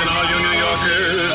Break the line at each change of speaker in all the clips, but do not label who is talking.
Listen, all you New Yorkers.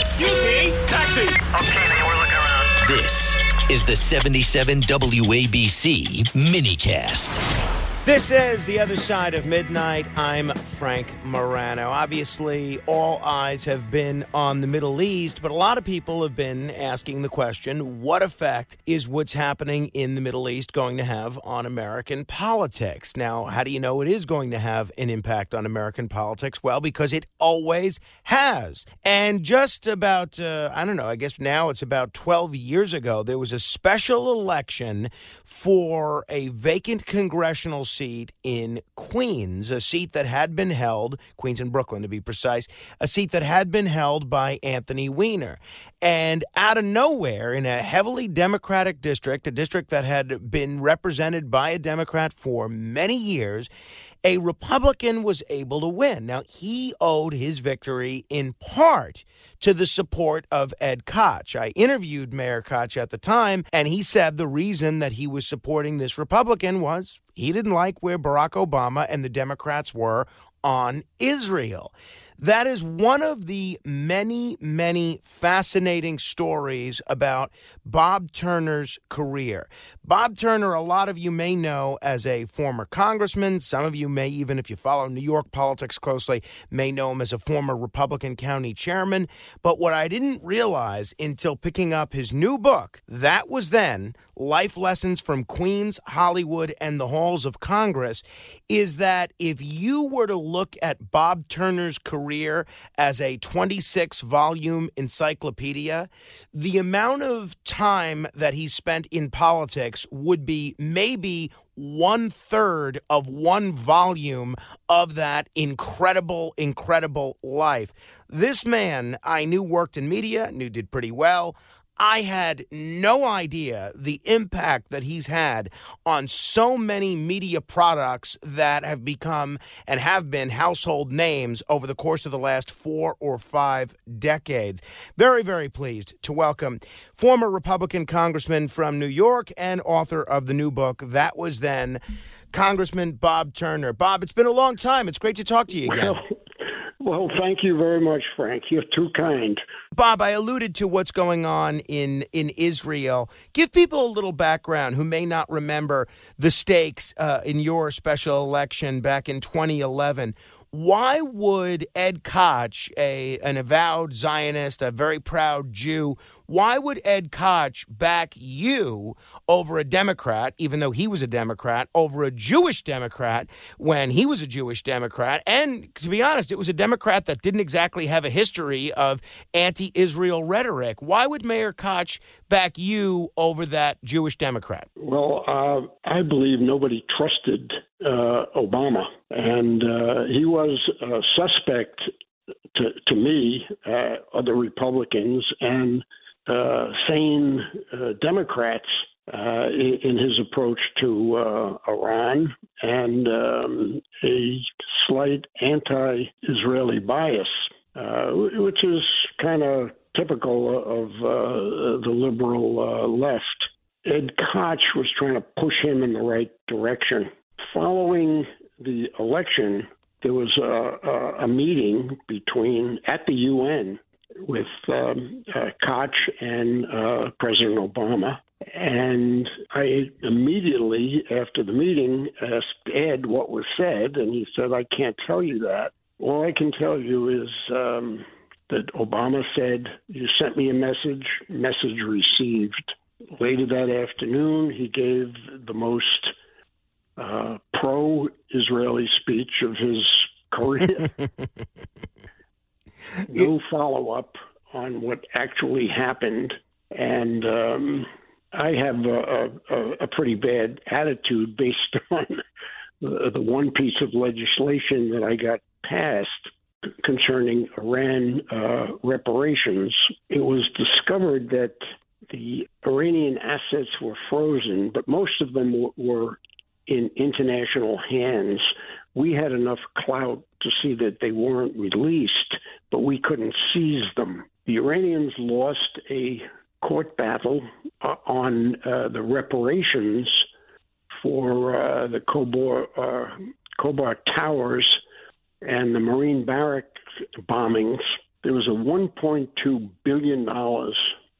Excuse me. Taxi.
Okay, man, we're looking around.
This is the 77 WABC minicast.
This is The Other Side of Midnight. I'm Frank Morano. Obviously, all eyes have been on the Middle East, but a lot of people have been asking the question what effect is what's happening in the Middle East going to have on American politics? Now, how do you know it is going to have an impact on American politics? Well, because it always has. And just about, uh, I don't know, I guess now it's about 12 years ago, there was a special election for a vacant congressional seat in Queens, a seat that had been held, Queens and Brooklyn to be precise, a seat that had been held by Anthony Weiner. And out of nowhere, in a heavily Democratic district, a district that had been represented by a Democrat for many years, a Republican was able to win. Now, he owed his victory in part to the support of Ed Koch. I interviewed Mayor Koch at the time, and he said the reason that he was supporting this Republican was he didn't like where Barack Obama and the Democrats were on Israel. That is one of the many, many fascinating stories about Bob Turner's career. Bob Turner, a lot of you may know as a former congressman. Some of you may, even if you follow New York politics closely, may know him as a former Republican county chairman. But what I didn't realize until picking up his new book, that was then Life Lessons from Queens, Hollywood, and the Halls of Congress, is that if you were to look at Bob Turner's career as a 26 volume encyclopedia, the amount of time that he spent in politics would be maybe one third of one volume of that incredible, incredible life. This man I knew worked in media, knew did pretty well. I had no idea the impact that he's had on so many media products that have become and have been household names over the course of the last four or five decades. Very, very pleased to welcome former Republican Congressman from New York and author of the new book, That Was Then, Congressman Bob Turner. Bob, it's been a long time. It's great to talk to you again.
Well, thank you very much, Frank. You're too kind.
Bob, I alluded to what's going on in, in Israel. Give people a little background who may not remember the stakes uh, in your special election back in 2011. Why would Ed Koch, a an avowed Zionist, a very proud Jew, why would Ed Koch back you over a Democrat, even though he was a Democrat, over a Jewish Democrat when he was a Jewish Democrat? And to be honest, it was a Democrat that didn't exactly have a history of anti Israel rhetoric. Why would Mayor Koch back you over that Jewish Democrat?
Well, uh, I believe nobody trusted uh, Obama, and uh, he was a suspect to, to me, uh, other Republicans, and sane uh, Democrats uh, in, in, his approach to uh, Iran and um, a slight anti Israeli bias, uh, which is kind of typical of uh, the liberal left. Ed Koch was trying to push him in the right direction. Following the election, there was a, a, a meeting between at the UN with um, uh, Koch and uh, President Obama. And I immediately, after the meeting, asked Ed what was said, and he said, I can't tell you that. All I can tell you is um, that Obama said, You sent me a message, message received. Later that afternoon, he gave the most uh, pro Israeli speech of his career. follow up on what actually happened. And um, I have a, a, a, pretty bad attitude based on the, the, one piece of legislation that I got passed concerning Iran uh, reparations. It was discovered that the Iranian assets were frozen, but most of them were in international hands. We had enough clout to see that they weren't released, but we couldn't seize them. The Iranians lost a court battle uh, on uh, the reparations for uh, the Khobar, uh, Towers and the Marine barrack bombings, there was a 1.2 billion dollars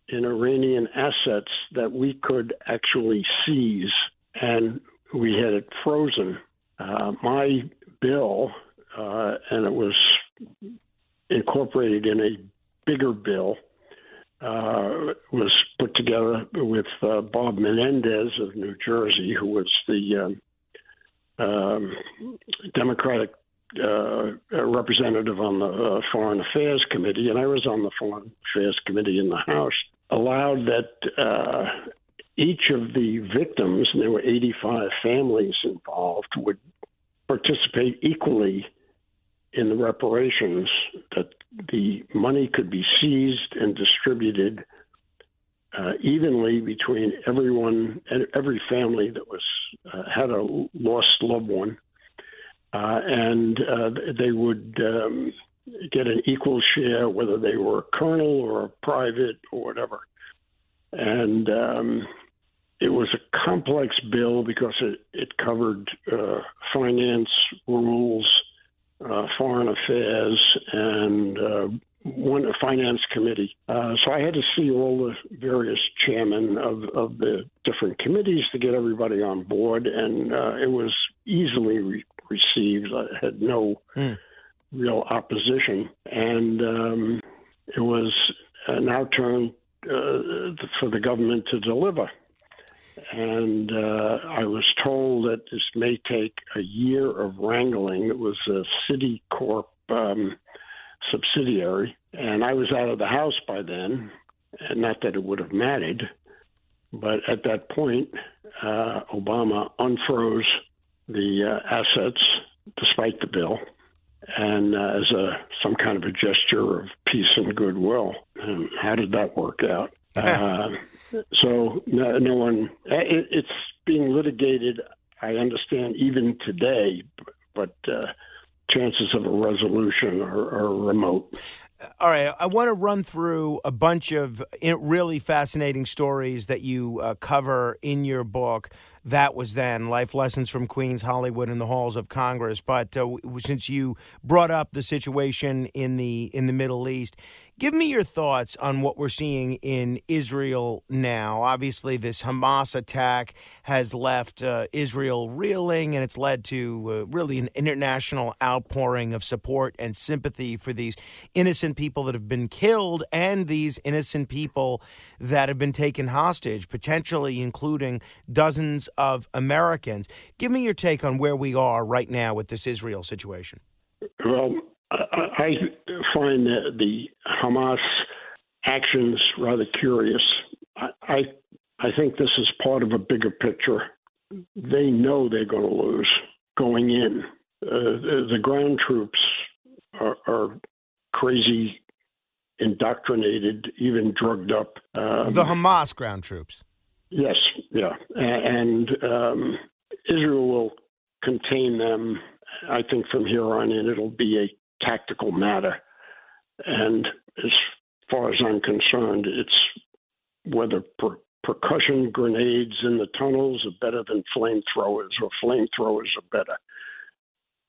in Iranian assets that we could actually seize, and we had it frozen. Uh, my bill, uh, and it was incorporated in a bigger bill, uh, was put together with uh, Bob Menendez of New Jersey, who was the um, um, Democratic uh, representative on the uh, Foreign Affairs Committee, and I was on the Foreign Affairs Committee in the House, allowed that uh, each of the victims, and there were 85 families involved, would participate equally in the reparations, that the money could be seized and distributed uh, evenly between everyone, and every family that was uh, had a lost loved one, uh, and uh, they would um, get an equal share, whether they were a colonel or a private or whatever. And um, it was a complex bill because it, it covered uh, finance rules, uh, foreign affairs, and uh, one finance committee. Uh, so I had to see all the various chairmen of, of the different committees to get everybody on board, and uh, it was easily re- received. I had no mm. real opposition, and um, it was uh, now turned uh, for the government to deliver. And uh, I was told that this may take a year of wrangling. It was a Citicorp um, subsidiary, and I was out of the house by then. And not that it would have mattered, but at that point, uh, Obama unfroze the uh, assets despite the bill, and uh, as a some kind of a gesture of peace and goodwill. And how did that work out? Uh, so no, no one. It, it's being litigated. I understand even today, but uh, chances of a resolution are, are remote.
All right, I want to run through a bunch of really fascinating stories that you uh, cover in your book. That was then Life Lessons from Queens, Hollywood, and the Halls of Congress. But uh, since you brought up the situation in the in the Middle East, Give me your thoughts on what we're seeing in Israel now. Obviously, this Hamas attack has left uh, Israel reeling, and it's led to uh, really an international outpouring of support and sympathy for these innocent people that have been killed and these innocent people that have been taken hostage, potentially including dozens of Americans. Give me your take on where we are right now with this Israel situation.
Well, I find the, the Hamas actions rather curious. I, I, think this is part of a bigger picture. They know they're going to lose going in. Uh, the ground troops are, are, crazy, indoctrinated, even drugged up.
Um, the Hamas ground troops.
Yes, yeah, and um, Israel will contain them. I think from here on in, it'll be a tactical matter. And as far as I'm concerned, it's whether per- percussion grenades in the tunnels are better than flamethrowers or flamethrowers are better.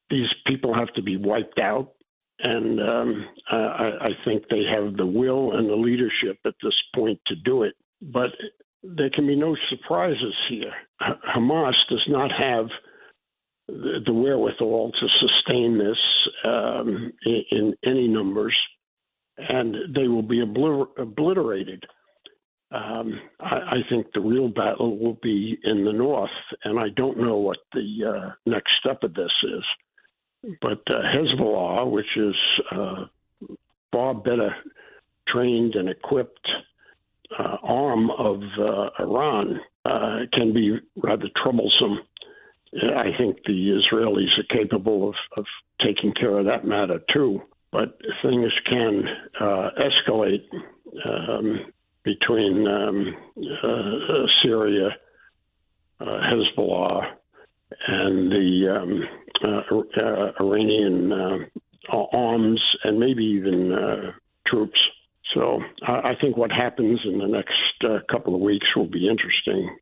These people have to be wiped out. And um, I, I think they have the will and the leadership at this point to do it. But there can be no surprises here. Hamas does not have the, wherewithal to sustain this um, in, in, any numbers, and they will be obliter- obliterated. Um, I, I, think the real battle will be in the north, and I don't know what the uh, next step of this is. But uh, Hezbollah, which is uh, far better trained and equipped uh, arm of uh, Iran, uh, can be rather troublesome I think the Israelis are capable of, of taking care of that matter too. But things can uh, escalate um, between um, uh, Syria, uh, Hezbollah, and the um, uh, uh, Iranian uh, arms and maybe even troops. So I, I, think what happens in the next couple of weeks will be interesting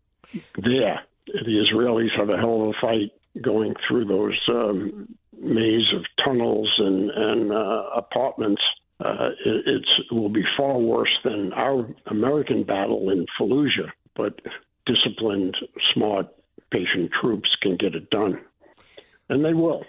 there the Israelis have a hell of a fight going through those um, maze of tunnels and and uh, apartments, uh, it, it will be far worse than our American battle in Fallujah. But disciplined, smart, patient troops can get it done, and they will.